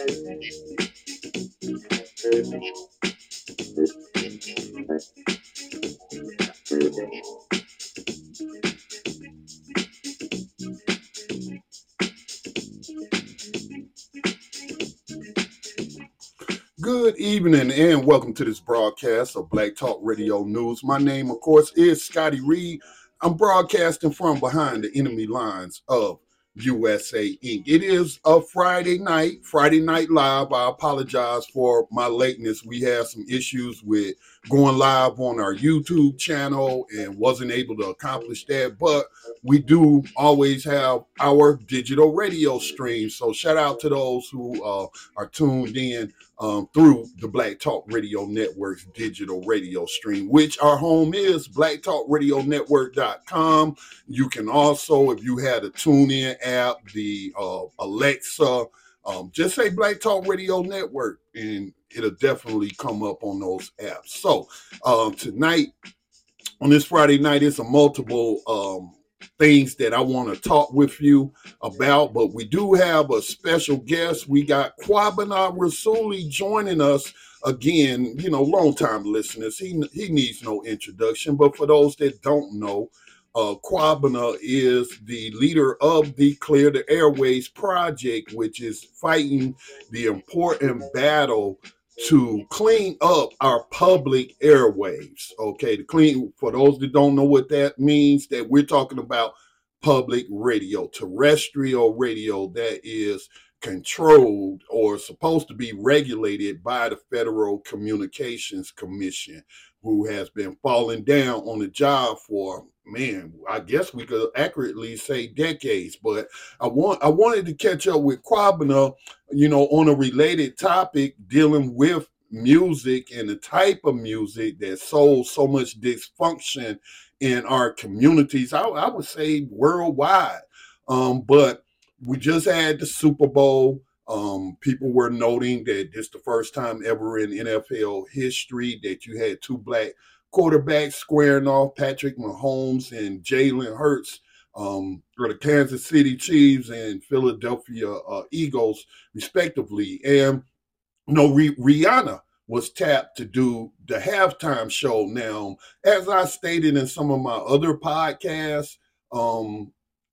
Good evening and welcome to this broadcast of Black Talk Radio News. My name, of course, is Scotty Reed. I'm broadcasting from behind the enemy lines of USA Inc. It is a Friday night, Friday Night Live. I apologize for my lateness. We had some issues with going live on our YouTube channel and wasn't able to accomplish that, but we do always have our digital radio stream. So shout out to those who uh, are tuned in um, through the Black Talk Radio Network's digital radio stream, which our home is blacktalkradionetwork.com. You can also, if you had a tune in app, the uh, Alexa, um, just say Black Talk Radio Network, and it'll definitely come up on those apps. So um, tonight, on this Friday night, it's a multiple um, things that I want to talk with you about. But we do have a special guest. We got Kwabena Rasuli joining us again. You know, long-time listeners. He he needs no introduction. But for those that don't know, uh, Kwabena is the leader of the Clear the Airways project, which is fighting the important battle to clean up our public airwaves. Okay, to clean for those that don't know what that means, that we're talking about public radio, terrestrial radio that is controlled or supposed to be regulated by the Federal Communications Commission, who has been falling down on the job for man, I guess we could accurately say decades. But I want I wanted to catch up with Kwabena, you know, on a related topic dealing with music and the type of music that sows so much dysfunction in our communities. I, I would say worldwide. Um, but we just had the Super Bowl. Um, people were noting that this the first time ever in NFL history that you had two black quarterbacks squaring off Patrick Mahomes and Jalen Hurts um, for the Kansas City Chiefs and Philadelphia uh, Eagles, respectively. And you know, Rihanna was tapped to do the halftime show. Now, as I stated in some of my other podcasts, um,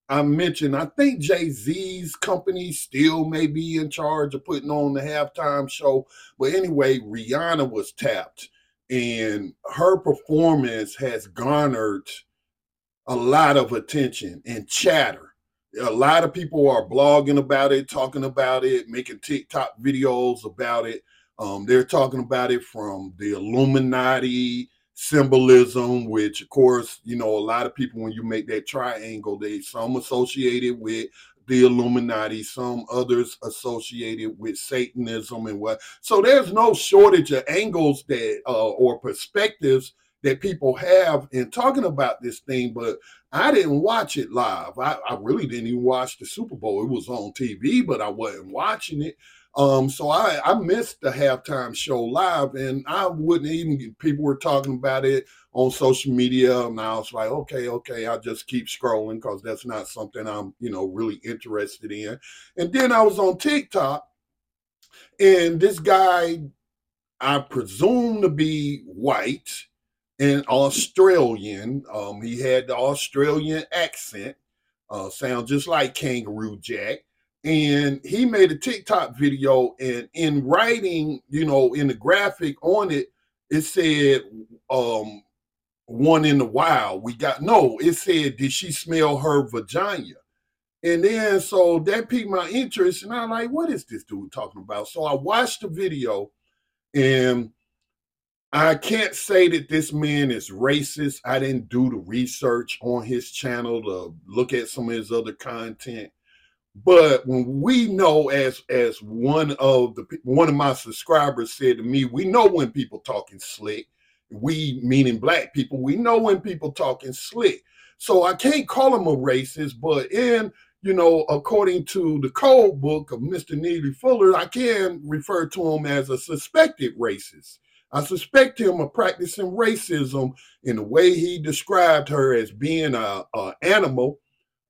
I mentioned I think Jay Z's company still may be in charge of putting on the halftime show. But anyway, Rihanna was tapped and her performance has garnered a lot of attention and chatter. A lot of people are blogging about it, talking about it, making TikTok videos about it. Um, they're talking about it from the Illuminati symbolism, which of course, you know, a lot of people when you make that triangle, they some associated with the Illuminati, some others associated with Satanism and what. So there's no shortage of angles that uh, or perspectives that people have in talking about this thing. But I didn't watch it live. I, I really didn't even watch the Super Bowl. It was on TV, but I wasn't watching it. Um, so I, I missed the halftime show live, and I wouldn't even. People were talking about it on social media, and I was like, okay, okay, I'll just keep scrolling because that's not something I'm, you know, really interested in. And then I was on TikTok, and this guy, I presume to be white and Australian. Um, he had the Australian accent, uh, sound just like Kangaroo Jack and he made a TikTok video, and in writing, you know, in the graphic on it, it said, um, one in the wild. We got no, it said, did she smell her vagina? And then so that piqued my interest, and I'm like, what is this dude talking about? So I watched the video, and I can't say that this man is racist. I didn't do the research on his channel to look at some of his other content. But when we know, as as one of the one of my subscribers said to me, we know when people talking slick. We meaning black people, we know when people talking slick. So I can't call him a racist, but in you know, according to the code book of Mr. Neely Fuller, I can refer to him as a suspected racist. I suspect him of practicing racism in the way he described her as being a, a animal,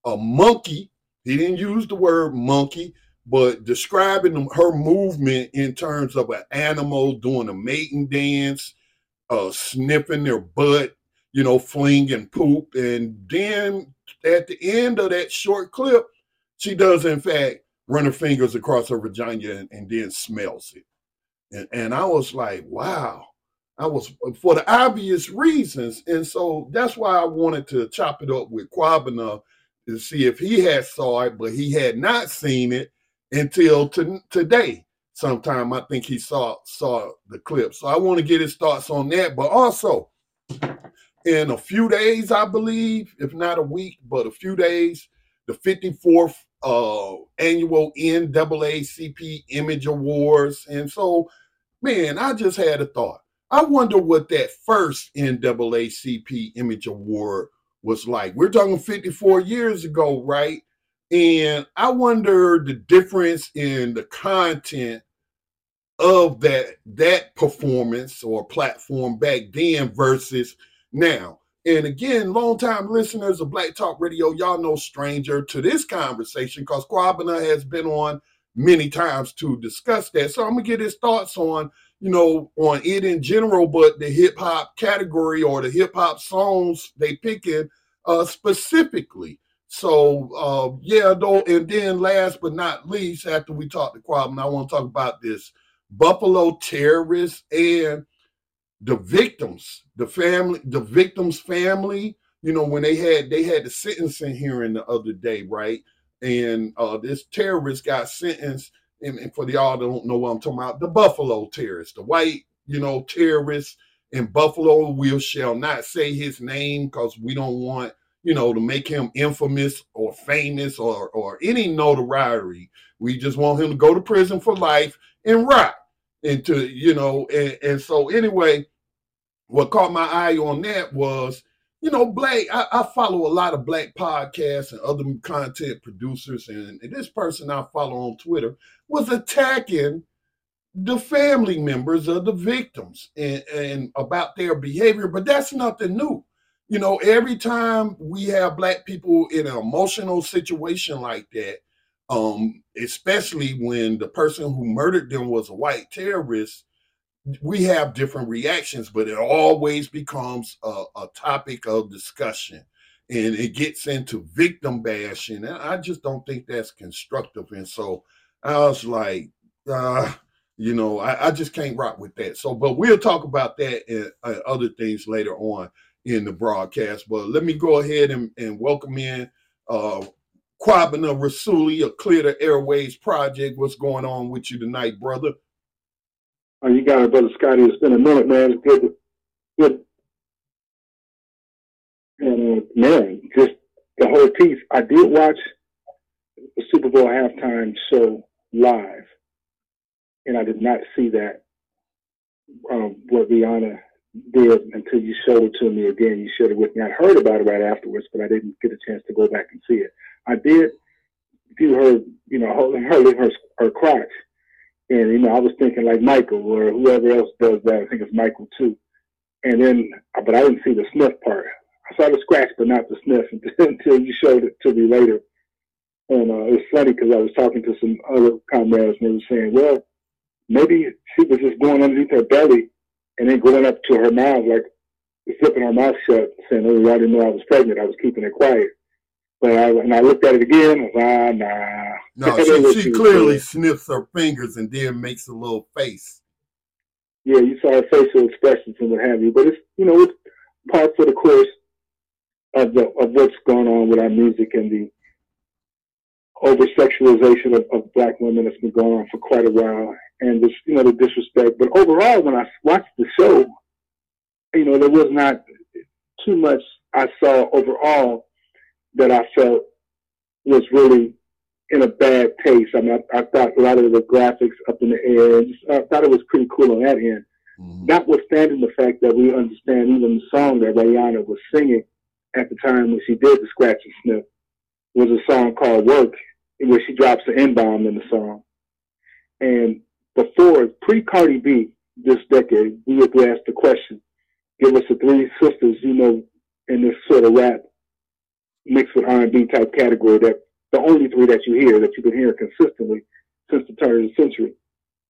a monkey, he didn't use the word monkey, but describing her movement in terms of an animal doing a mating dance, uh, sniffing their butt, you know, flinging poop, and then at the end of that short clip, she does in fact run her fingers across her vagina and, and then smells it. And, and I was like, wow. I was for the obvious reasons. And so that's why I wanted to chop it up with Kwabena to see if he had saw it, but he had not seen it until to, today. Sometime I think he saw saw the clip. So I want to get his thoughts on that. But also in a few days, I believe, if not a week, but a few days, the 54th uh, annual NAACP Image Awards. And so, man, I just had a thought. I wonder what that first NAACP Image Award was like. We're talking 54 years ago, right? And I wonder the difference in the content of that that performance or platform back then versus now. And again, longtime listeners of Black Talk Radio, y'all no stranger to this conversation because Kwabena has been on many times to discuss that. So I'm gonna get his thoughts on, you know, on it in general, but the hip hop category or the hip hop songs they picking uh, specifically. So uh, yeah, though, and then last but not least, after we talk to Kwabena, I want to talk about this Buffalo terrorists and the victims, the family, the victims' family, you know, when they had they had the sentencing hearing the other day, right? And uh this terrorist got sentenced, and, and for the y'all that don't know what I'm talking about, the Buffalo terrorist, the white, you know, terrorist in Buffalo. We shall not say his name because we don't want, you know, to make him infamous or famous or or any notoriety. We just want him to go to prison for life and rot into you know and, and so anyway what caught my eye on that was you know black I, I, follow a lot of black podcasts and other content producers and, and this person i follow on twitter was attacking the family members of the victims and, and about their behavior but that's nothing new. You know every time we have black people in an emotional situation like that um, especially when the person who murdered them was a white terrorist, we have different reactions, but it always becomes a, a topic of discussion and it gets into victim bashing. And I just don't think that's constructive. And so I was like, uh, you know, I, I, just can't rock with that. So, but we'll talk about that and uh, other things later on in the broadcast. But let me go ahead and, and welcome in uh, Kwabena Rasuli, a Clear the Airways project. What's going on with you tonight, brother? Oh, you got it, brother Scotty. It's been a minute, man. It's good, good. And uh, man, just the whole piece. I did watch the Super Bowl halftime show live, and I did not see that um, what Rihanna did until you showed it to me again. You shared it with me. I heard about it right afterwards, but I didn't get a chance to go back and see it. I did do her, you know, holding her her her crotch, and you know, I was thinking like Michael or whoever else does that. I think it's Michael too. And then, but I didn't see the sniff part. I saw the scratch, but not the sniff until you showed it to me later. And uh, it's funny because I was talking to some other comrades and they were saying, well, maybe she was just going underneath her belly and then going up to her mouth, like flipping her mouth shut, saying, oh, I didn't know I was pregnant. I was keeping it quiet. But I, when I looked at it again, I was ah, nah. No, she, she clearly sniffs her fingers and then makes a little face. Yeah, you saw her facial expressions and what have you. But it's, you know, it's part of the course of the of what's going on with our music and the over sexualization of, of black women that's been going on for quite a while and this, you know, the disrespect. But overall, when I watched the show, you know, there was not too much I saw overall that I felt was really in a bad taste. I mean, I, I thought a lot of the graphics up in the air, and just, I thought it was pretty cool on that end. Mm-hmm. Notwithstanding the fact that we understand even the song that Rihanna was singing at the time when she did the scratch and sniff was a song called Work, where she drops the N bomb in the song. And before, pre Cardi B, this decade, we would ask the question, give us the three sisters, you know, in this sort of rap mixed with R&B type category that the only three that you hear that you can hear consistently since the turn of the century.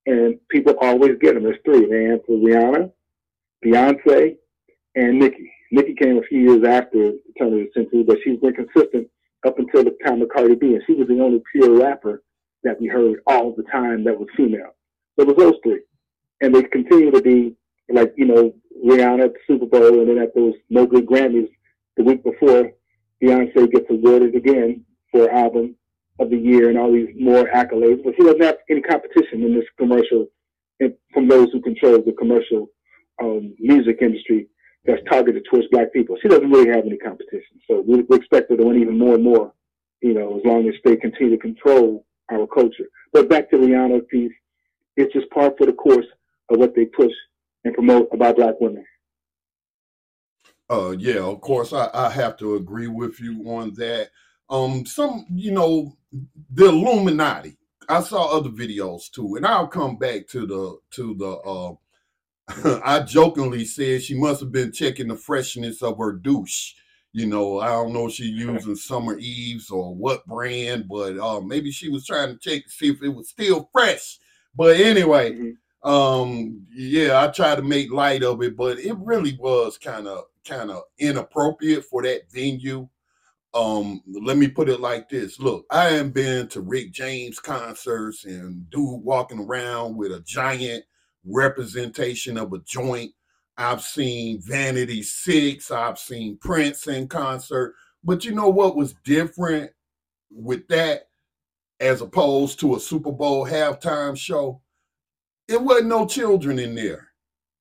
And people always get them. There's three. They answer Rihanna, Beyonce, and Nicki. Nicki came a few years after the turn of the century, but she's been consistent up until the time of Cardi B. And she was the only pure rapper that we heard all the time that was female. So it was those three. And they continue to be like, you know, Rihanna at the Super Bowl and then at those No Good Grammys the week before, Beyonce gets awarded again for album of the year and all these more accolades. But she doesn't have any competition in this commercial from those who control the commercial um, music industry that's targeted towards black people. She doesn't really have any competition. So we, we expect her to win even more and more, you know, as long as they continue to control our culture. But back to Rihanna's piece, it's just part for the course of what they push and promote about black women. Uh, yeah, of course, I, I have to agree with you on that. Um, some, you know, the Illuminati. I saw other videos too, and I'll come back to the to the. Uh, I jokingly said she must have been checking the freshness of her douche. You know, I don't know if she using Summer Eves or what brand, but uh, maybe she was trying to check to see if it was still fresh. But anyway, mm-hmm um yeah i tried to make light of it but it really was kind of kind of inappropriate for that venue. Um let me put it like this. Look i haven't been to rick james concerts and dude walking around with a giant representation of a joint. I've seen vanity six i've seen prince in concert but you know what was different with that as opposed to a super bowl halftime show it wasn't no children in there.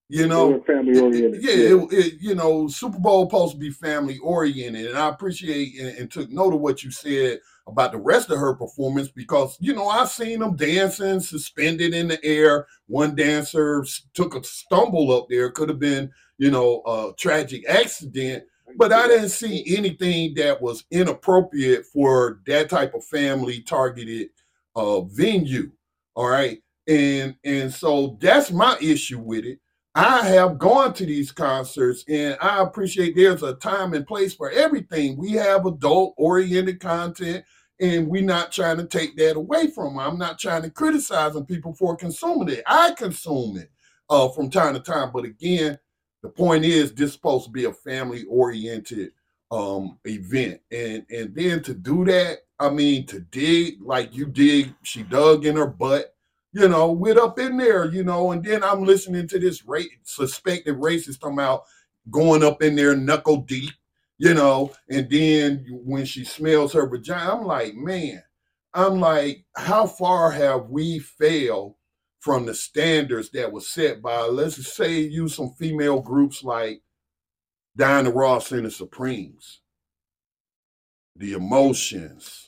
You know, family oriented. Yeah, yeah. It, it, you know, Super Bowl supposed to be family oriented, and I appreciate and, and, took note of what you said about the rest of her performance because you know I've seen them dancing suspended in the air. One dancer took a stumble up there, could have been you know a tragic accident, but I didn't see anything that was inappropriate for that type of family targeted uh, venue. All right, and and so that's my issue with it. I have gone to these concerts and i appreciate there's a time and place for everything. We have adult oriented content and we're not trying to take that away from them. i'm not trying to criticize people for consuming it. I consume it uh, from time to time. But again the point is this is supposed to be a family oriented um event. And and then to do that i mean to dig like you dig she dug in her butt you know, with up in there, you know, and then I'm listening to this ra- suspected racist come out going up in there knuckle deep, you know, and then when she smells her vagina, I'm like, man, I'm like, how far have we failed from the standards that was set by, let's say, you some female groups like Diana Ross and the Supremes, the emotions,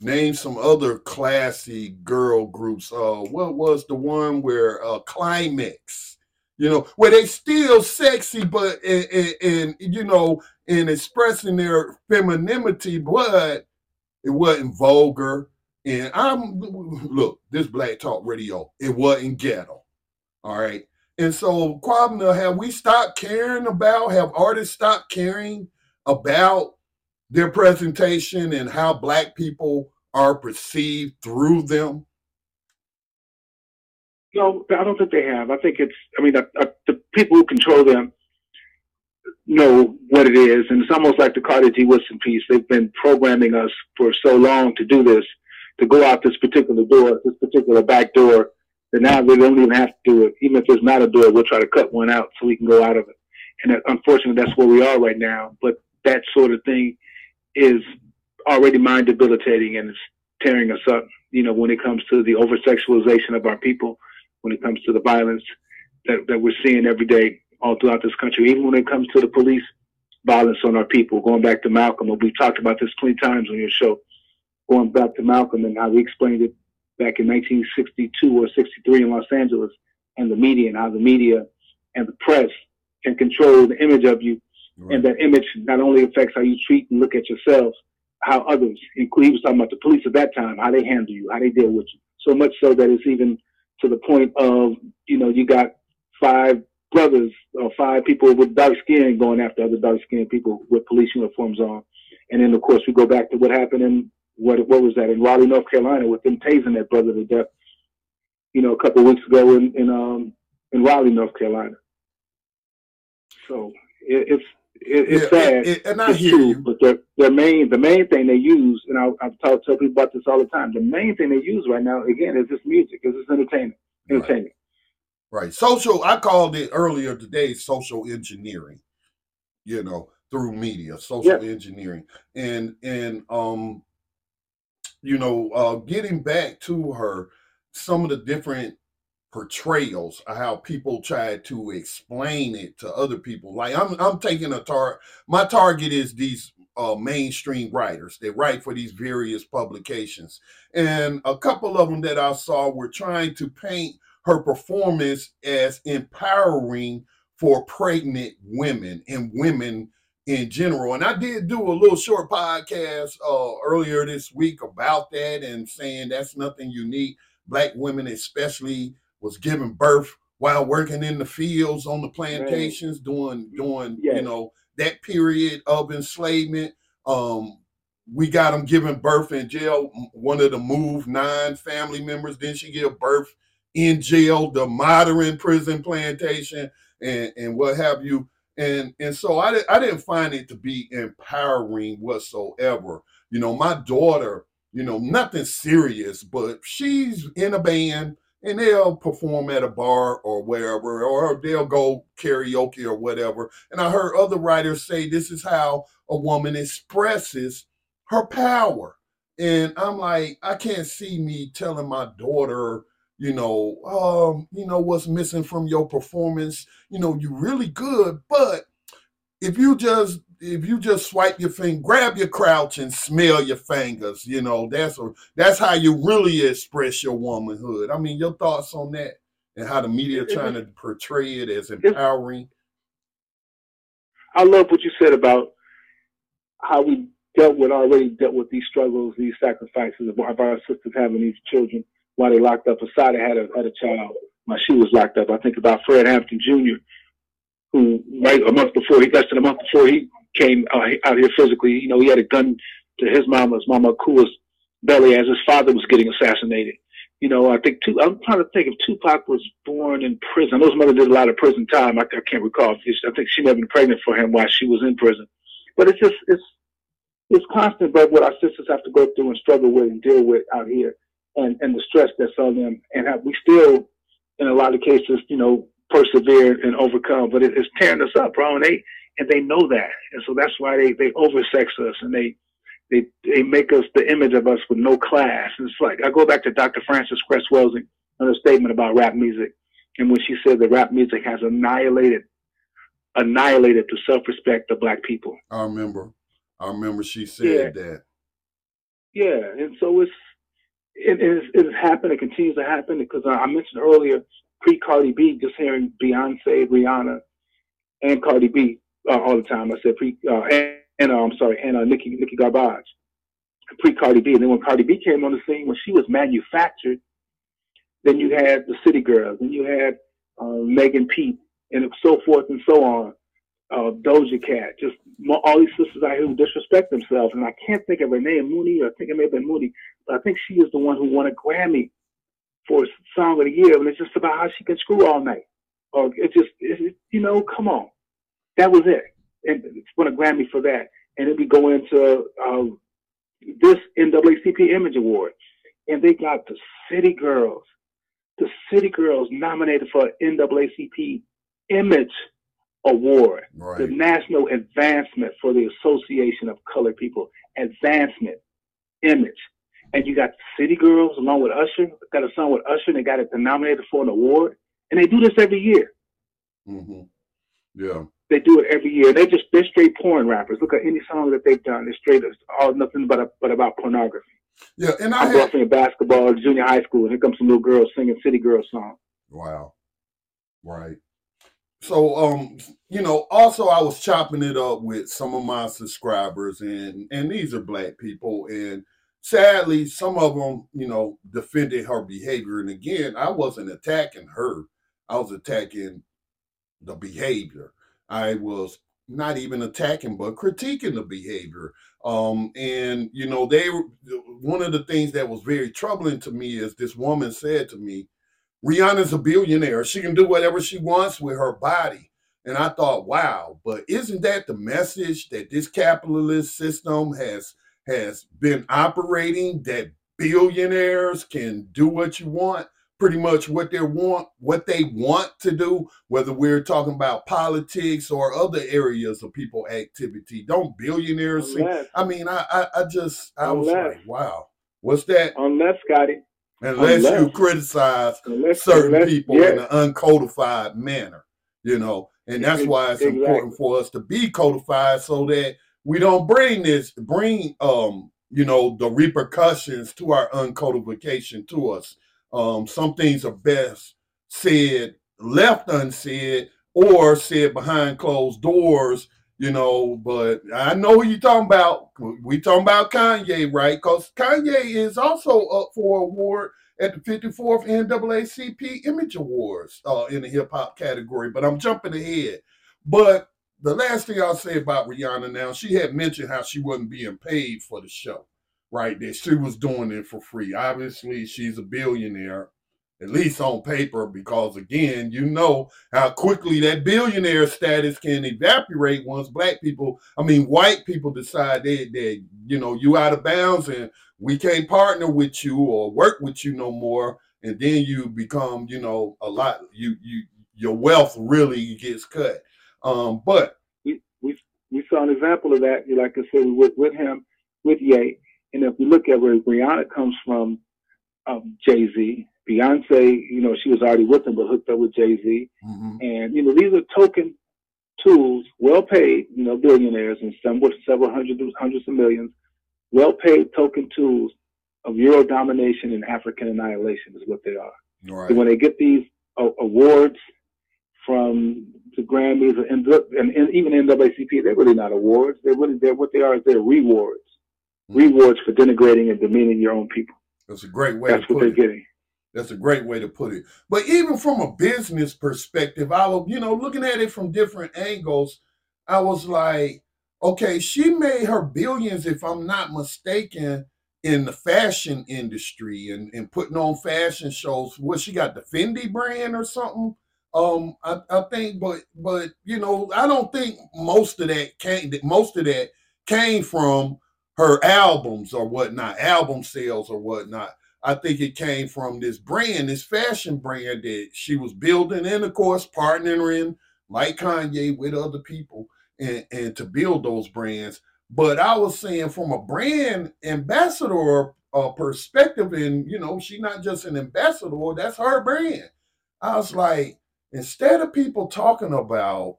name some other classy girl groups. Uh, what was the one where uh, Klymaxx? You know, where they still sexy, but and, you know, in expressing their femininity, but it wasn't vulgar. And I'm look, this Black Talk Radio, it wasn't ghetto. All right. And so, Kwabena, have we stopped caring about, have artists stopped caring about their presentation and how black people are perceived through them? No, I don't think they have. I think it's, I mean, the, the people who control them know what it is. And it's almost like the Carter G. Woodson piece. They've been programming us for so long to do this, to go out this particular door, this particular back door, that now they don't even have to do it. Even if there's not a door, we'll try to cut one out so we can go out of it. And uh, unfortunately, that's where we are right now. But that sort of thing is already mind debilitating and it's tearing us up. You know, when it comes to the over sexualization of our people, when it comes to the violence that, that we're seeing every day all throughout this country, even when it comes to the police violence on our people, going back to Malcolm, and we've talked about this 20 times on your show, going back to Malcolm and how we explained it back in 1962 or 63 in Los Angeles, and the media and how the media and the press can control the image of you. Right. And that image not only affects how you treat and look at yourselves, how others, including he was talking about the police at that time, how they handle you, how they deal with you. So much so that it's even to the point of, you know, you got five brothers or five people with dark skin going after other dark skinned people with police uniforms on. And then, of course, we go back to what happened in what what was that in Raleigh, North Carolina, with them tasing that brother to death. You know, a couple of weeks ago in in um in Raleigh, North Carolina. So it, it's it, it's yeah, sad. It, and I hear true, you. But their their main the main thing they use, and I, I've talked to people about this all the time. The main thing they use right now, again, is this music, is this entertainment, entertainment. Right. right. Social. I called it earlier today. Social engineering. You know, through media, social yeah. engineering, and and um, you know, uh, getting back to her, some of the different portrayals of how people try to explain it to other people. Like I'm I'm taking a tar my target is these uh, mainstream writers. They write for these various publications. And a couple of them that I saw were trying to paint her performance as empowering for pregnant women and women in general. And I did do a little short podcast uh, earlier this week about that and saying that's nothing unique. Black women, especially was giving birth while working in the fields on the plantations right. doing doing yes. you know that period of enslavement. Um we got them giving birth in jail. One of the move nine family members then she give birth in jail the modern prison plantation and and what have you. And and so I, I didn't find it to be empowering whatsoever. You know my daughter you know nothing serious but she's in a band and they'll perform at a bar or wherever, or they'll go karaoke or whatever. And I heard other writers say this is how a woman expresses her power. And I'm like, I can't see me telling my daughter, you know, um, you know, what's missing from your performance. You know, you're really good, but if you just if you just swipe your finger, grab your crouch and smell your fingers, you know, that's a, that's how you really express your womanhood. I mean, your thoughts on that and how the media trying to portray it as empowering. I love what you said about how we dealt with already dealt with these struggles, these sacrifices of our sisters having these children while they locked up. Assata had a had a child while she was locked up. I think about Fred Hampton Jr who right a month before he less than a month before he came uh, out here physically, you know, he had a gun to his mama's Mama Kua's belly as his father was getting assassinated. You know, I think two, I'm trying to think if Tupac was born in prison. I know his mother did a lot of prison time. I, I can't recall. I think she may have been pregnant for him while she was in prison. But it's just it's it's constant, but what our sisters have to go through and struggle with and deal with out here, and and the stress that's on them, and have, we still, in a lot of cases, you know, persevere and overcome. But it, it's tearing us up, bro. And they and they know that, and so that's why they they oversex us and they they they make us the image of us with no class. And it's like I go back to Dr. Frances Cress Welsing statement about rap music, and when she said that rap music has annihilated annihilated the self respect of black people. I remember. I remember she said yeah. that. Yeah, and so it's it, it, it has happened. It continues to happen because I mentioned earlier pre Cardi B, just hearing Beyonce, Rihanna, and Cardi B uh, all the time. I said pre uh, and, and uh, I'm sorry, and uh, Nicki Nicki Garbage, pre Cardi B. And then when Cardi B came on the scene, when she was manufactured, then you had the City Girls, then you had uh, Megan Pete, and so forth and so on. Uh, Doja Cat, just all these sisters out here who disrespect themselves. And I can't think of her name, Muni, or I think it may have been Muni, but I think she is the one who won a Grammy for song of the year, and it's just about how she can screw all night. Or it just, it, you know, come on, that was it. And it's won a Grammy for that, and then we go into uh, this NAACP Image Award, and they got the City Girls, the City Girls nominated for NAACP Image Award, right. the National Advancement for the Association of Colored People, Advancement, Image and you got City Girls along with Usher, got a song with Usher, and they got it nominated for an award. And they do this every year. Mm-hmm. Yeah. They do it every year. They just they're straight porn rappers. Look at any song that they've done. They're straight all nothing but a, but about pornography. Yeah, and I, I grew up in basketball, junior high school, and here comes some little girls singing City Girl songs. Wow. Right. So um, you know, also I was chopping it up with some of my subscribers and and these are black people and sadly, some of them, you know, defended her behavior. And again, I wasn't attacking her, I was attacking the behavior. I was not even attacking, but critiquing the behavior. Um, and you know, they one of the things that was very troubling to me is this woman said to me, Rihanna's a billionaire. She can do whatever she wants with her body. And I thought, wow, but isn't that the message that this capitalist system has has been operating that billionaires can do what you want? pretty much what they want what they want to do whether we're talking about politics or other areas of people activity. Don't billionaires unless, see, i mean I, I, I just i unless, was like wow. What's that? Unless scotty. Unless, unless. you criticize unless, certain people in an uncodified manner you know? And that's why it's exactly. important for us to be codified so that we don't bring this bring um you know the repercussions to our uncodification to us um, some things are best said left unsaid or said behind closed doors, you know. But I know who you're talking about. We talking about Kanye, right? Because Kanye is also up for award at the 54th NAACP Image Awards uh, in the hip hop category. But I'm jumping ahead. But the last thing I'll say about Rihanna now, she had mentioned how she wasn't being paid for the show right? That she was doing it for free. Obviously, she's a billionaire, at least on paper, because again, you know how quickly that billionaire status can evaporate once black people, I mean, white people decide that, that you know, you out of bounds and we can't partner with you or work with you no more. And then you become, you know, a lot, you, you, your wealth really gets cut. Um, but we, we, we saw an example of that, like I said, with, with him, with Ye and if we look at where Rihanna comes from, um, Jay Z, Beyonce, you know, she was already with him, but hooked up with Jay Z. Mm-hmm. And, you know, these are token tools, well paid, you know, billionaires and some with several hundred, hundreds of millions, well paid token tools of Euro domination and African annihilation is what they are. Right. So when they get these awards from the Grammys and, and, and even NAACP, they're really not awards. They're really, they're what they are is they're rewards hmm. rewards for denigrating and demeaning your own people. That's a great way. That's what they're it. getting. That's a great way to put it. But even from a business perspective, I was, you know, looking at it from different angles, I was like, okay, she made her billions, if I'm not mistaken, in the fashion industry and, and putting on fashion shows. What she got the Fenty brand or something? Um, I, I think, but but you know, I don't think most of that came most of that came from her albums or whatnot, album sales or whatnot. I think it came from this brand, this fashion brand that she was building, and of course, partnering like Kanye with other people and, and to build those brands. But I was saying from a brand ambassador uh, perspective, and you know, she's not just an ambassador, that's her brand. I was like, instead of people talking about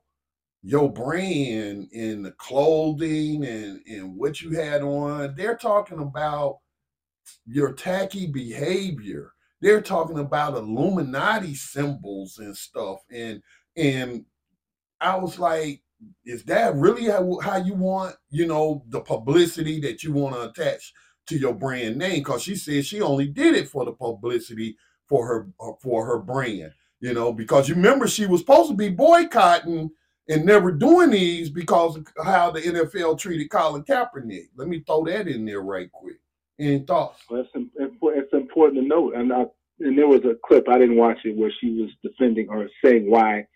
your brand in the clothing and, and what you had on. They're talking about your tacky behavior. They're talking about Illuminati symbols and stuff. And and I was like, is that really how, how you want, you know, the publicity that you want to attach to your brand name? Because she said she only did it for the publicity for her uh, for her brand, you know, because you remember she was supposed to be boycotting and never doing these because of how the NFL treated Colin Kaepernick. Let me throw that in there right quick. Any thoughts? Well, it's, it's important to note, and I, and there was a clip I didn't watch it where she was defending or saying why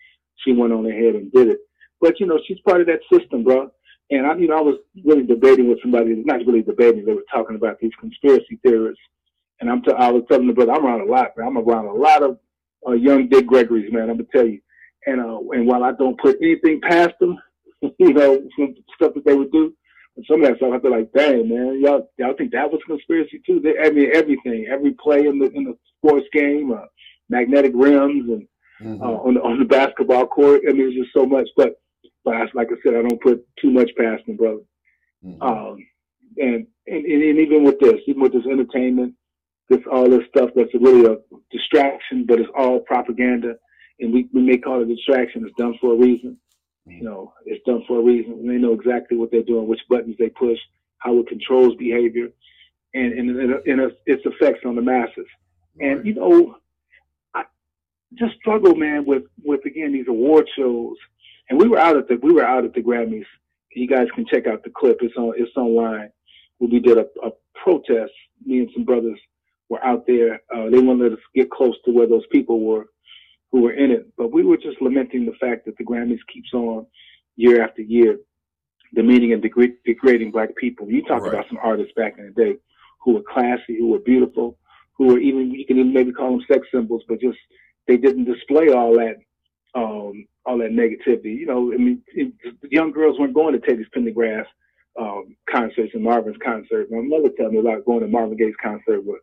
she went on ahead and did it. But you know, she's part of that system, bro. And I, you know, I was really debating with somebody, not really debating. They were talking about these conspiracy theorists, and I'm, t- I was telling the brother, I'm around a lot, man. I'm around a lot of uh, young Dick Gregory's, man. I'm gonna tell you and uh, and while I don't put anything past them, you know, some stuff that they would do, and some of that stuff, I feel like, dang, man, y'all y'all think that was conspiracy too? They, I mean, everything, every play in the in the sports game, uh, magnetic rims, and mm-hmm. uh, on the on the basketball court. I mean, it's just so much. But but I, like I said, I don't put too much past them, brother. Mm-hmm. Um, and, and and even with this, even with this entertainment, this all this stuff that's really a distraction, but it's all propaganda and we, we may call it a distraction. It's done for a reason. Mm-hmm. You know, it's done for a reason. And they know exactly what they're doing, which buttons they push, how it controls behavior, and and, and its effects on the masses. And you know, I just struggle, man, with with again these award shows And we were out at the we were out at the Grammys. You guys can check out the clip. It's on it's online. We did a, a protest. Me and some brothers were out there. Uh, they wanted us to get close to where those people were who were in it. But we were just lamenting the fact that the Grammys keeps on year after year demeaning and degrading black people. You talk right. about some artists back in the day who were classy, who were beautiful, who were even you can even maybe call them sex symbols, but just they didn't display all that um, all that negativity. You know, I mean, it, young girls weren't going to Teddy's Pendergrass um, concerts and Marvin's concert. My mother told me about going to Marvin Gaye's concert with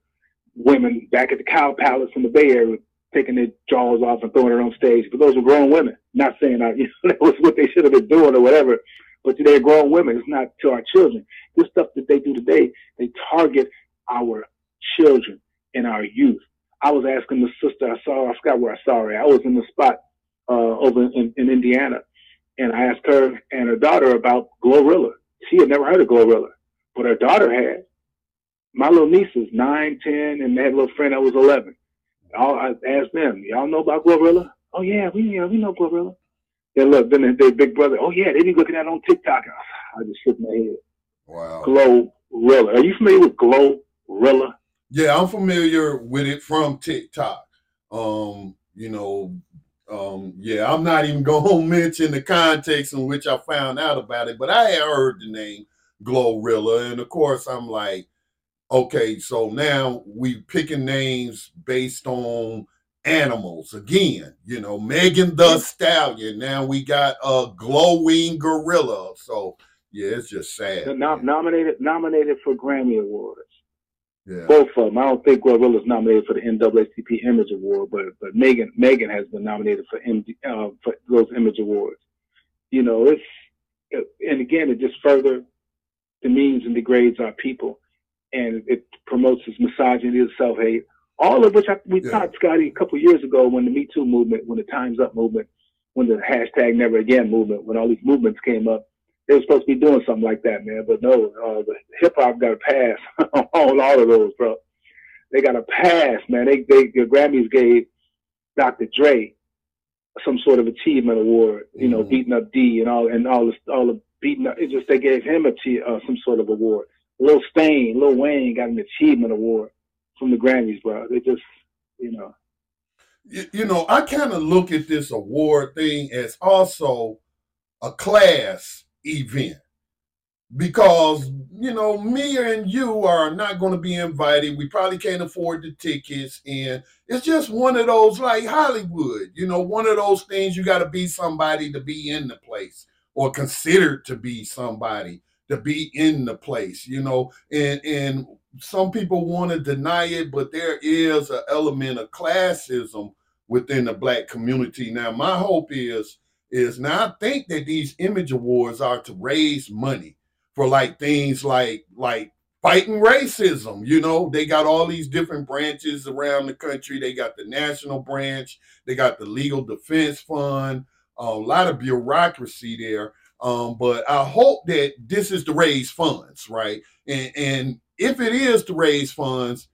women back at the Cow Palace in the Bay Area taking their jaws off and throwing it on stage. But those were grown women. Not saying I, you know, that was what they should have been doing or whatever. But they're grown women. It's not to our children. This stuff that they do today, they target our children and our youth. I was asking the sister I saw, I forgot where I saw her. I was in the spot uh, over in, in Indiana, and I asked her and her daughter about Glorilla. She had never heard of Glorilla, but her daughter had. My little niece is nine, ten, and a little friend that was eleven. I asked them, y'all know about Glorilla? Oh yeah, we yeah, we know Glorilla. Then look, then their big brother, oh yeah, they be looking at it on TikTok. I just shook my head. Wow. Glorilla. Are you familiar with Glorilla? Yeah, I'm familiar with it from TikTok. Um, you know, um, yeah, I'm not even gonna mention the context in which I found out about it, but I had heard the name Glorilla, and of course, I'm like, okay, so now we picking names based on animals again. You know, Megan Thee Stallion. Now we got a glowing gorilla. So yeah, it's just sad. Nom- nominated nominated for Grammy Awards. Yeah. Both of them. I don't think Glorilla's nominated for the NAACP Image Award, but but Megan Megan has been nominated for MD, uh, for those Image Awards. You know, it's it, and again, it just further demeans and degrades our people, and it promotes this misogyny, this self hate. All of which I, we yeah. thought, Scotty, a couple years ago when the Me Too movement, when the Times Up movement, when the hashtag Never Again movement, when all these movements came up, they were supposed to be doing something like that, man. But no, uh, the hip hop got a pass on all of those, bro. They got a pass, man. They they the Grammys gave Dr. Dre some sort of achievement award, you know, mm-hmm. beating up D and all and all this all the beating up. It just they gave him a uh, some sort of award. Lil Stain, Lil Wayne got an achievement award from the Grammys, bro. They just, you know. You, you know, I kind of look at this award thing as also a class event because you know me and you are not going to be invited we probably can't afford the tickets and it's just one of those like hollywood you know one of those things you got to be somebody to be in the place or considered to be somebody to be in the place you know and and some people want to deny it but there is an element of classism within the black community now my hope is is now I think that these image awards are to raise money for like things like like fighting racism. You know, they got all these different branches around the country. They got the national branch, they got the legal defense fund, a lot of bureaucracy there. Um, but I hope that this is to raise funds, right? And and if it is to raise funds,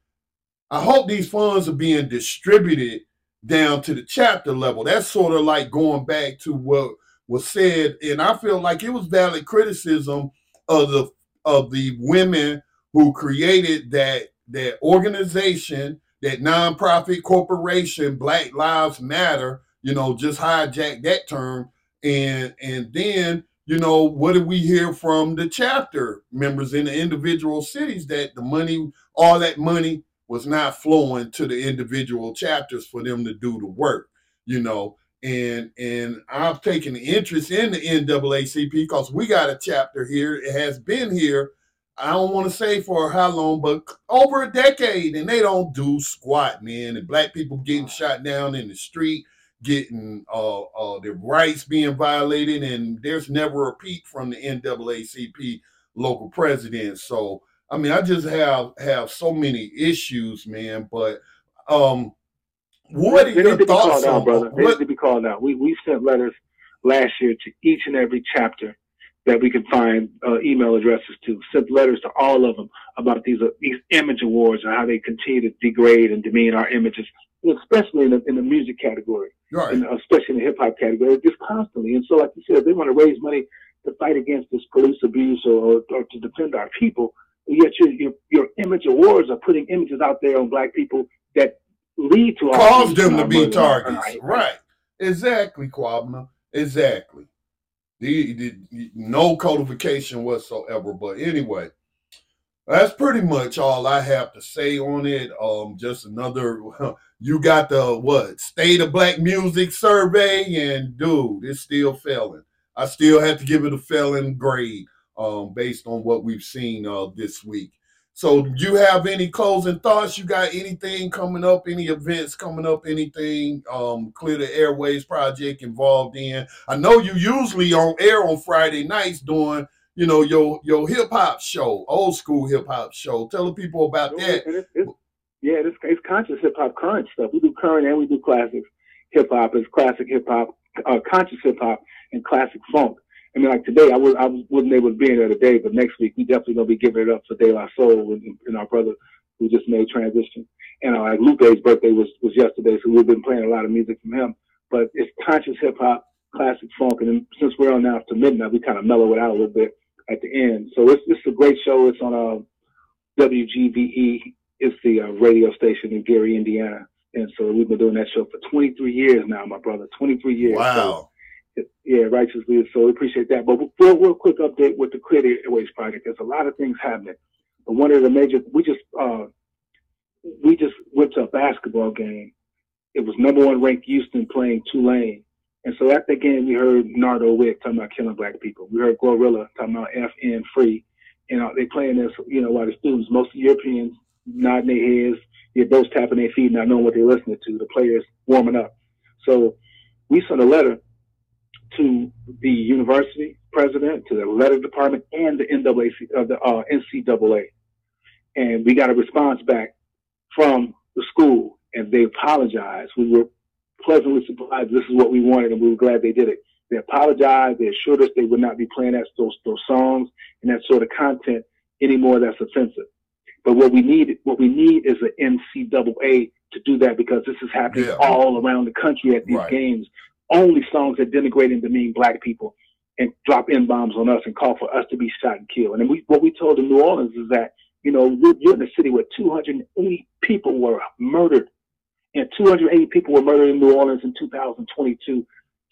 I hope these funds are being distributed down to the chapter level. That's sort of like going back to what was said, and I feel like it was valid criticism of the of the women who created that that organization, that nonprofit corporation, Black Lives Matter. You know, just hijack that term, and and then you know what did we hear from the chapter members in the individual cities that the money, all that money was not flowing to the individual chapters for them to do the work, you know. And and I've taken interest in the NAACP because we got a chapter here. It has been here. I don't want to say for how long, but over a decade, and they don't do squat, man. And black people getting shot down in the street, getting uh, uh, their rights being violated, and there's never a peep from the NAACP local president. So I mean, I just have have so many issues, man. But um, what are your thoughts on, brother? They need to be called out. We we sent letters last year to each and every chapter that we could find uh, email addresses to. Sent letters to all of them about these uh, these image awards and how they continue to degrade and demean our images especially in the, in the music category, Right. and especially in the hip hop category, just constantly. And so, like you said, they want to raise money to fight against this police abuse or, or to defend our people. Yet your, your your image awards are putting images out there on black people that lead to Cause them to be targets. Right. Right. Exactly, Kwabena. Exactly. The, the, no codification whatsoever. But anyway, that's pretty much all I have to say on it. Um, just another. You got the what state of black music survey, and dude, it's still failing. I still have to give it a failing grade, um, based on what we've seen uh this week. So, do you have any closing thoughts? You got anything coming up? Any events coming up? Anything um, Clear the Airways project involved in? I know you usually on air on Friday nights doing, you know, your your hip hop show, old school hip hop show. Tell the people about that. It's, it's, yeah, it's, it's conscious hip hop, current stuff. We do current and we do classic hip hop. It's classic hip hop, uh, conscious hip hop, and classic funk. I mean, like today, I was I wasn't able to be in there today, but next week we definitely gonna be giving it up for De La Soul and, and our brother who just made transition. And uh, like Lupe's birthday was was yesterday, so we've been playing a lot of music from him. But it's conscious hip hop, classic funk, and then since we're on now to midnight, we kind of mellow it out a little bit at the end. So it's it's a great show. It's on uh, WGVE. It's the uh, radio station in Gary, Indiana. And so we've been doing that show for 23 years now, my brother. 23 years. So, Wow. yeah, righteously. So we appreciate that. But real, real quick update with the Clear the Airways project. There's a lot of things happening. But one of the major, we just, uh, we just went to a basketball game. It was number one ranked Houston playing Tulane. And so at the game, we heard Nardo Wick talking about killing black people. We heard Glorilla talking about FN free. And know, they playing this, you know, while the students, mostly Europeans, nodding their heads, their both tapping their feet, not knowing what they're listening to. The players warming up. So we sent a letter to the university president, to the letter department, and the NAAC, uh, the uh, NCAA, and we got a response back from the school, and they apologized. We were pleasantly surprised. This is what we wanted, and we were glad they did it. They apologized. They assured us they would not be playing that, those those songs and that sort of content anymore. That's offensive. But what we need, what we need, is an NCAA to do that because this is happening Yeah. all around the country at these Right. games. Only songs that denigrate and demean black people and drop n bombs on us and call for us to be shot and killed. And we, what we told in New Orleans is that you know you're, you're in a city where 280 people were murdered, and 280 people were murdered in New Orleans in 2022.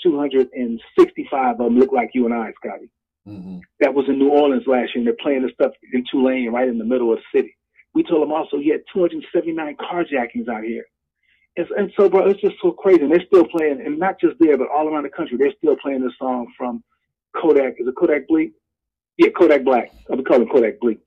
265 of them look like you and I, Scotty Mhm. that was in New Orleans last year, and they're playing this stuff in Tulane, right in the middle of the city. We told them also, you had 279 carjackings out here. And, and so, bro, it's just so crazy. And they're still playing, and not just there, but all around the country, they're still playing this song from Kodak. Is it Kodak Bleak? Yeah, Kodak Black. I'll be calling Kodak Bleak.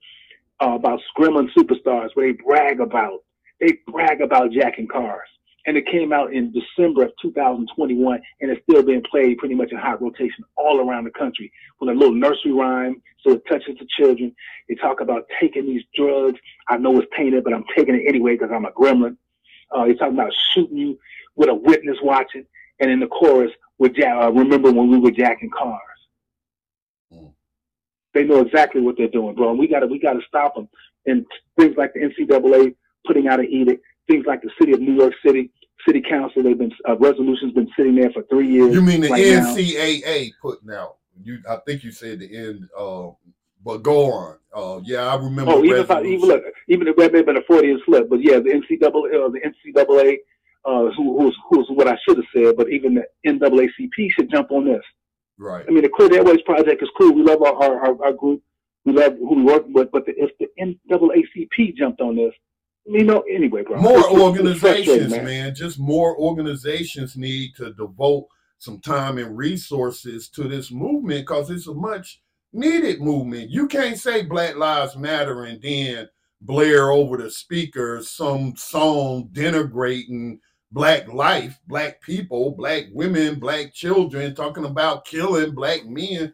Uh, about Gremlin Superstars, where they brag about, they brag about jacking cars. And it came out in December of 2021, and it's still being played pretty much in hot rotation all around the country with a little nursery rhyme, so it touches the children. They talk about taking these drugs. I know it's tainted, but I'm taking it anyway because I'm a gremlin. Uh, they talk about shooting you with a witness watching, and in the chorus, with ja- uh, remember when we were jacking cars. Mm. They know exactly what they're doing, bro. And we gotta we gotta stop them. And things like the NCAA putting out an edict, things like the city of New York City City Council, they've been uh, resolutions been sitting there for three years. You mean the right now. NCAA putting out? You, I think you said the end. Uh, but go on. Uh, yeah, I remember. Oh, even if I, even look, even may have been a Freudian slip, but yeah, the NCAA, uh, the NCAA, uh, who, who's who's what I should have said, but even the NAACP should jump on this. right. I mean, the Clear Airways project is cool. We love our our, our, our group. We love who we work with, but the, if the NAACP jumped on this, you know, anyway, bro. more it's organizations, frustrating, man. Just more organizations need to devote some time and resources to this movement because it's a much needed movement. You can't say Black Lives Matter and then blare over the speakers some song denigrating black life, black people, black women, black children, talking about killing black men.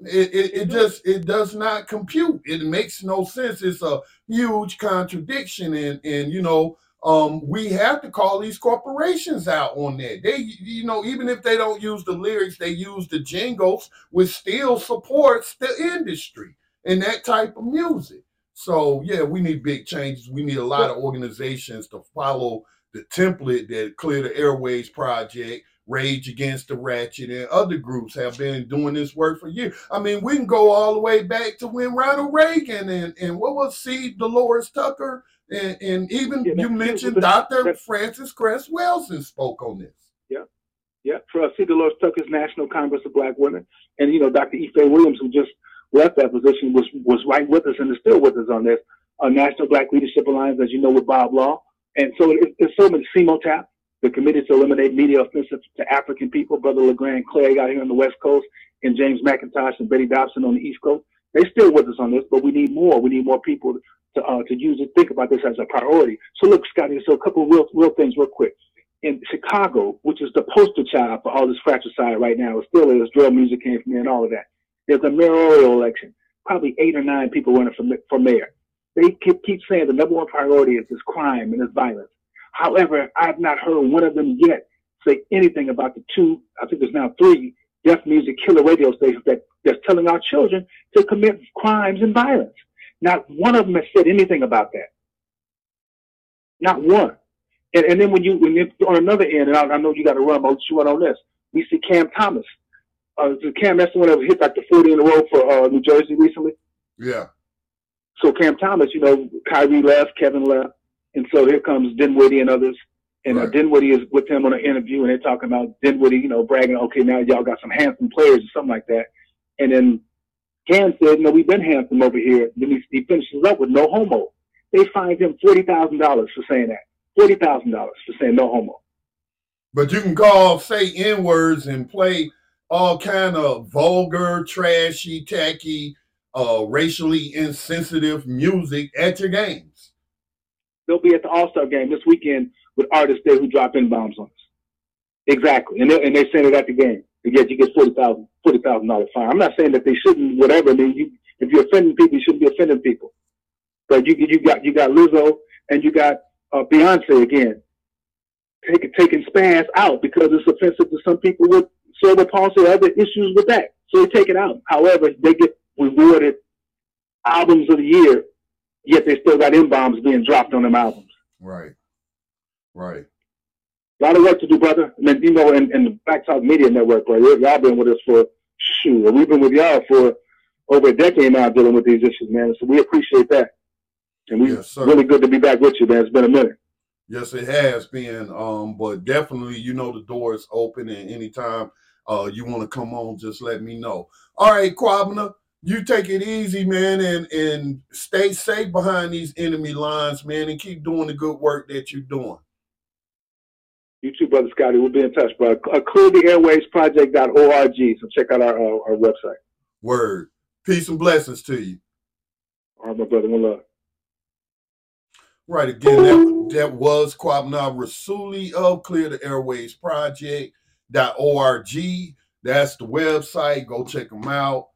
It, it, it just it does not compute. It makes no sense. It's a huge contradiction, and and you know um, we have to call these corporations out on that. They, you know, even if they don't use the lyrics, they use the jingles, which still supports the industry and that type of music. So yeah, we need big changes. We need a lot of organizations to follow the template that Clear the Airways Project, Rage Against the Ratchet, and other groups have been doing this work for years. I mean, we can go all the way back to when Ronald Reagan and, and what was C. Dolores Tucker, and, and even yeah, you mentioned Dr. Frances Cress Welsing spoke on this. Yeah, yeah. For C. Dolores Tucker's National Congress of Black Women, and you know Dr. Ife Williams, who just left that position, was was right with us and is still with us on this. Uh, National Black Leadership Alliance, as you know, with Bob Law, and so it, it's so many CEMOTAP, the Committee to Eliminate Media Offensive to African People, Brother LeGrand Clegg out here on the West Coast, and James McIntosh and Betty Dobson on the East Coast. They still with us on this, but we need more. We need more people to uh, to use it. Think about this as a priority. So look, Scotty. So a couple real real things, real quick. In Chicago, which is the poster child for all this fratricide right now, it still is. Drill music came from there and all of that. There's a mayoral election. Probably eight or nine people running for for mayor. They keep, keep saying the number one priority is this crime and this violence. However, I've not heard one of them yet say anything about the two, I think there's now three deaf music killer radio stations that, that's telling our children to commit crimes and violence. Not one of them has said anything about that. Not one. And, and then when you, when you on another end, and I, I know you got to run, but you run on this. We see Cam Thomas. Uh, Cam, that's the one that hit like the 40 in a row for uh, New Jersey recently. Yeah. So Cam Thomas, you know, Kyrie left, Kevin left. And so here comes Dinwiddie and others. And uh, right. Dinwiddie is with him on an interview, and they're talking about Dinwiddie, you know, bragging, okay, now y'all got some handsome players or something like that. And then Cam said, no, we've been handsome over here. Then he, he finishes up with no homo. They fined him $40,000 for saying that. $40,000 for saying no homo. But you can call, say N words and play all kind of vulgar, trashy, tacky, uh, racially insensitive music at your games. They'll be at the All Star game this weekend with artists there who drop in bombs on us. Exactly, and they and they send it at the game. And Yet you get forty thousand forty thousand dollar fine. I'm not saying that they shouldn't. Whatever. I mean, you, if you're offending people, you shouldn't be offending people. But you you got you got Lizzo and you got uh, Beyonce again, taking taking spans out because it's offensive to some people with cerebral palsy or other issues with that. So they take it out. However, they get rewarded albums of the year yet they still got M bombs being dropped on them albums. Right. Right. A lot of work to do, brother. And then, you know, in, in the Black Talk Media Network, right? Y'all been with us for, shoot, we've been with y'all for over a decade now dealing with these issues, man. So we appreciate that. And we yes, really good to be back with you, man. It's been a minute. Yes, it has been. Um, but definitely, you know, the door is open, and anytime uh you want to come on, just let me know. All right, Kwabena, you take it easy, man, and and stay safe behind these enemy lines, man, and keep doing the good work that you're doing. You too, brother Scotty. We'll be in touch, bro. Uh, cleartheairwaysproject.org. So check out our uh, our website. Word. Peace and blessings to you. All right, my brother. One love. Right again, that, that was Kwabena Rasuli of Clear the Airways Project.org. That's the website. Go check them out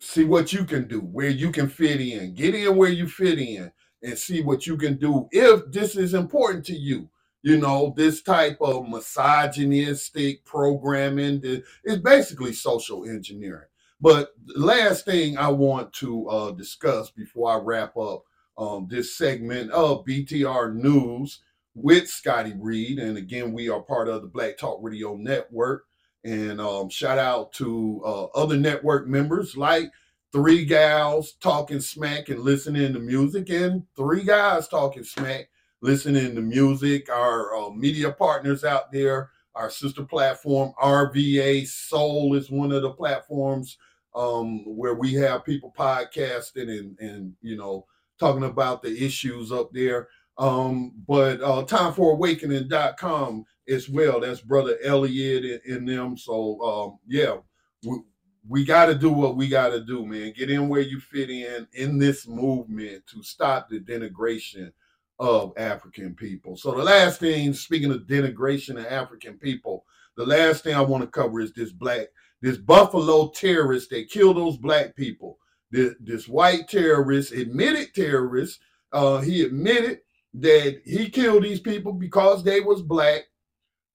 see what you can do, where you can fit in. Get in where you fit in and see what you can do if this is important to you. You know, this type of misogynistic programming is basically social engineering. But the last thing I want to uh, discuss before I wrap up um, this segment of BTR News with Scotty Reed, and again, we are part of the Black Talk Radio Network. And um, shout out to uh, other network members like three gals talking smack and listening to music, and three guys talking smack, listening to music. Our uh, media partners out there, our sister platform, RVA Soul, is one of the platforms um, where we have people podcasting and, and you know, talking about the issues up there. Um, but uh, timeforawakening.com as well. That's brother Elliot in, in them. So um, yeah, we, we got to do what we got to do, man. Get in where you fit in in this movement to stop the denigration of African people. So the last thing, speaking of denigration of African people, the last thing I want to cover is this black, this Buffalo terrorist that killed those black people. This, this white terrorist, admitted terrorist, uh, he admitted that he killed these people because they was black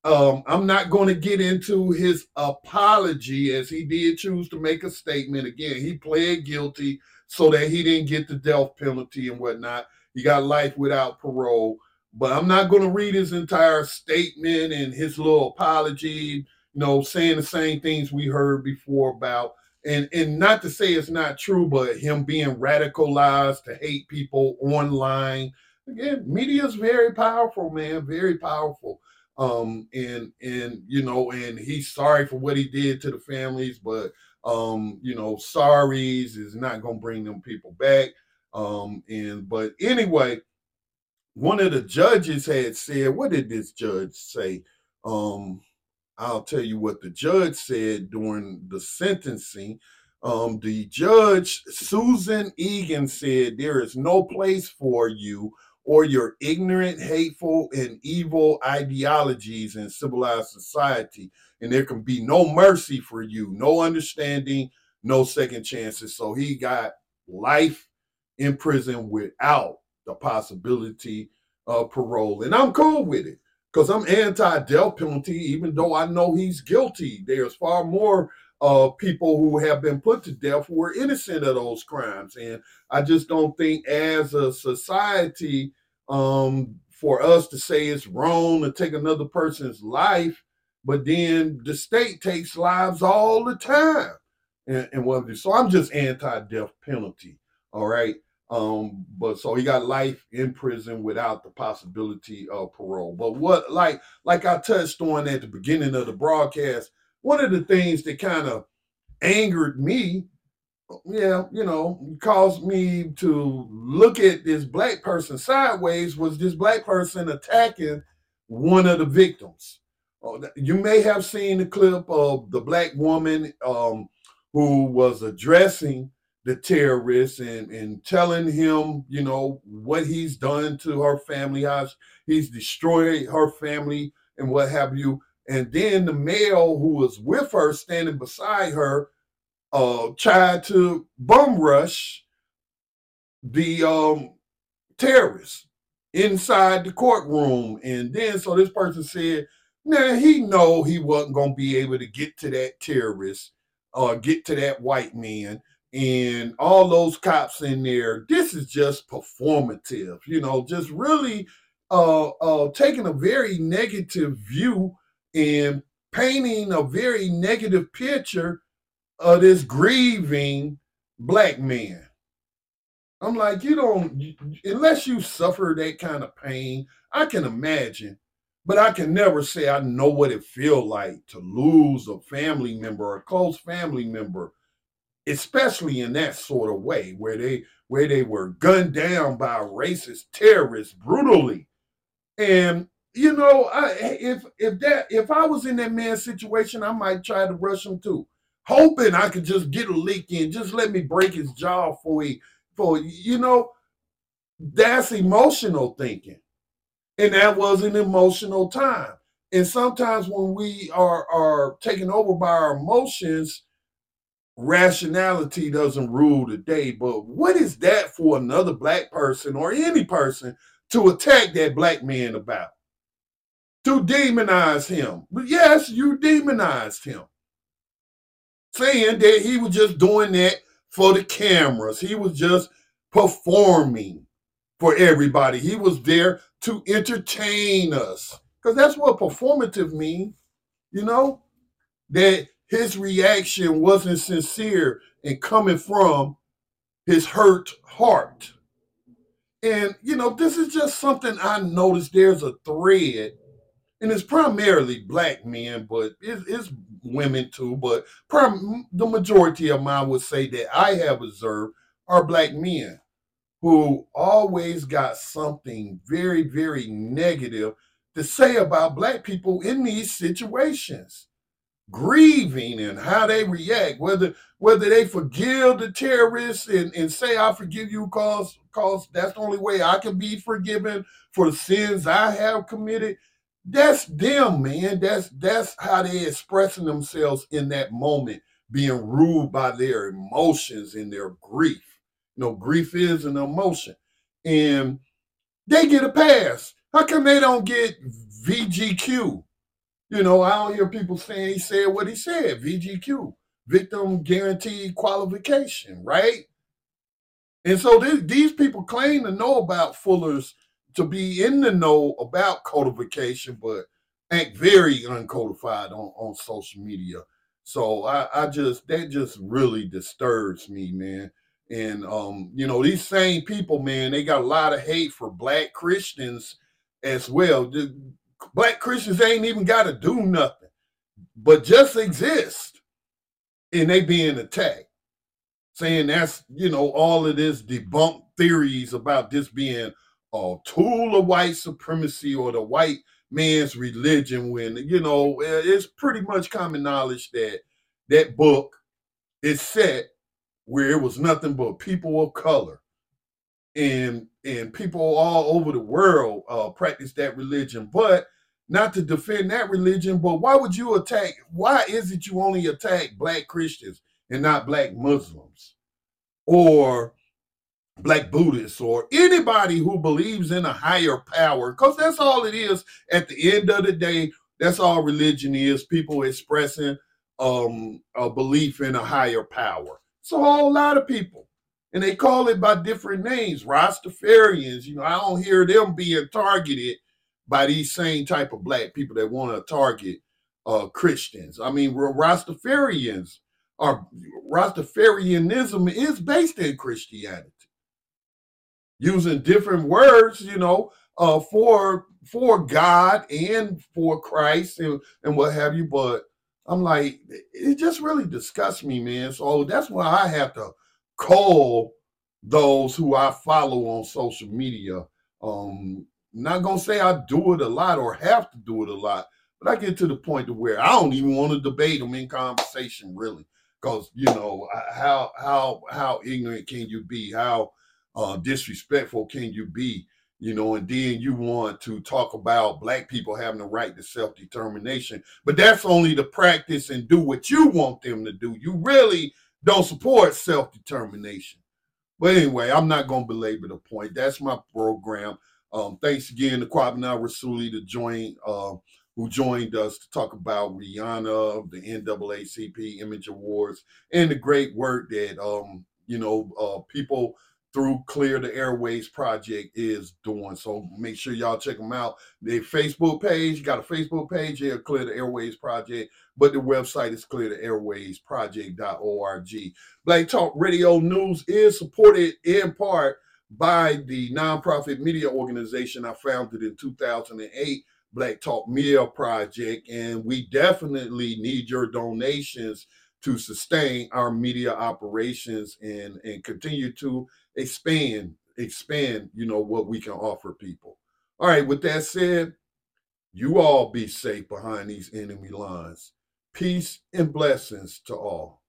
um, I'm not going to get into his apology as he did choose to make a statement. Again, he pled guilty so that he didn't get the death penalty and whatnot. He got life without parole. but I'm not going to read his entire statement and his little apology. You know, saying the same things we heard before about, and and not to say it's not true, but him being radicalized to hate people online. Again, media is very powerful, man, very powerful. Um, and and you know, and he's sorry for what he did to the families, but um, you know, sorries is not gonna bring them people back. Um, and but anyway, one of the judges had said, what did this judge say? Um, I'll tell you what the judge said during the sentencing. Um, the judge, Susan Eagan, said, There is no place for you or your ignorant, hateful, and evil ideologies in civilized society. And there can be no mercy for you, no understanding, no second chances. So he got life in prison without the possibility of parole. And I'm cool with it because I'm anti death penalty, even though I know he's guilty. There's far more uh, people who have been put to death who are innocent of those crimes. And I just don't think, as a society, um, for us to say it's wrong to take another person's life, but then the state takes lives all the time. And, and what so I'm just anti-death penalty. All right. Um, but so he got life in prison without the possibility of parole. But what like like I touched on at the beginning of the broadcast, one of the things that kind of angered me, yeah, you know, caused me to look at this black person sideways was this black person attacking one of the victims. Oh, you may have seen the clip of the black woman um, who was addressing the terrorist and, and telling him, you know, what he's done to her family, how he's destroyed her family and what have you. And then the male who was with her, standing beside her, uh, tried to bum rush the um, terrorist inside the courtroom. And then so this person said, now he know he wasn't gonna be able to get to that terrorist or get to that white man and all those cops in there. This is just performative, you know, just really uh, uh, taking a very negative view and painting a very negative picture of this grieving black man. I'm like, you don't, unless you suffer that kind of pain, I can imagine, but I can never say I know what it feels like to lose a family member, a close family member, especially in that sort of way where they where they were gunned down by racist terrorists brutally and you know I, if if that if i was in that man's situation i might try to rush him too hoping i could just get a leak in just let me break his jaw for he for you know that's emotional thinking and that was an emotional time and sometimes when we are are taken over by our emotions rationality doesn't rule the day. But what is that for another black person or any person to attack that black man about? To demonize him. But yes, you demonized him. Saying that he was just doing that for the cameras. He was just performing for everybody. He was there to entertain us. Because that's what performative means, you know? That his reaction wasn't sincere and coming from his hurt heart. And, you know, this is just something I noticed there's a thread, and it's primarily black men, but it's, it's women too. But prim- the majority of mine would say that I have observed are black men who always got something very, very negative to say about black people in these situations grieving and how they react, whether whether they forgive the terrorists and, and say, I forgive you cause cause that's the only way I can be forgiven for the sins I have committed. That's them, man. That's that's how they're expressing themselves in that moment, being ruled by their emotions and their grief. You know, grief is an emotion. And they get a pass. How come they don't get VGQ? You know, I don't hear people saying he said what he said, VGQ, victim guaranteed qualification, right? And so th- these people claim to know about Fuller's to be in the know about codification, but act very uncodified on, on social media. So I, I just that just really disturbs me, man. And um, you know, these same people, man, they got a lot of hate for black Christians as well. The black Christians ain't even got to do nothing, but just exist, and they being attacked, saying that's you know all of this debunked theories about this being a tool of white supremacy or the white man's religion. When you know it's pretty much common knowledge that that book is set where it was nothing but people of color and and people all over the world uh, practice that religion but not to defend that religion but why would you attack why is it you only attack black christians and not black muslims or black buddhists or anybody who believes in a higher power because that's all it is at the end of the day that's all religion is people expressing um a belief in a higher power it's a whole lot of people. And they call it by different names, Rastafarians. You know, I don't hear them being targeted by these same type of black people that want to target uh, Christians. I mean, Rastafarians are Rastafarianism is based in Christianity, using different words, you know, uh, for for God and for Christ and, and what have you. But I'm like, it just really disgusts me, man. So that's why I have to call those who I follow on social media. Um, not gonna say I do it a lot or have to do it a lot, but I get to the point to where I don't even want to debate them in conversation, really, because you know how how how ignorant can you be? How uh, disrespectful can you be? you know, and then you want to talk about black people having the right to self determination. But that's only to practice and do what you want them to do. You really don't support self determination. But anyway, I'm not going to belabor the point. That's my program. Um, thanks again to Kwabena Rasuli to join, uh, who joined us to talk about Rihanna, the NAACP Image Awards, and the great work that um, you know uh, people through Clear the Airways Project is doing. So make sure y'all check them out. Their Facebook page, got a Facebook page here, Clear the Airways Project, but the website is cleartheairwaysproject.org. Black Talk Radio News is supported in part by the nonprofit media organization I founded in 2008, Black Talk Media Project, and we definitely need your donations to sustain our media operations and and continue to expand expand you know what we can offer people. All right with that said you all be safe behind these enemy lines. Peace and blessings to all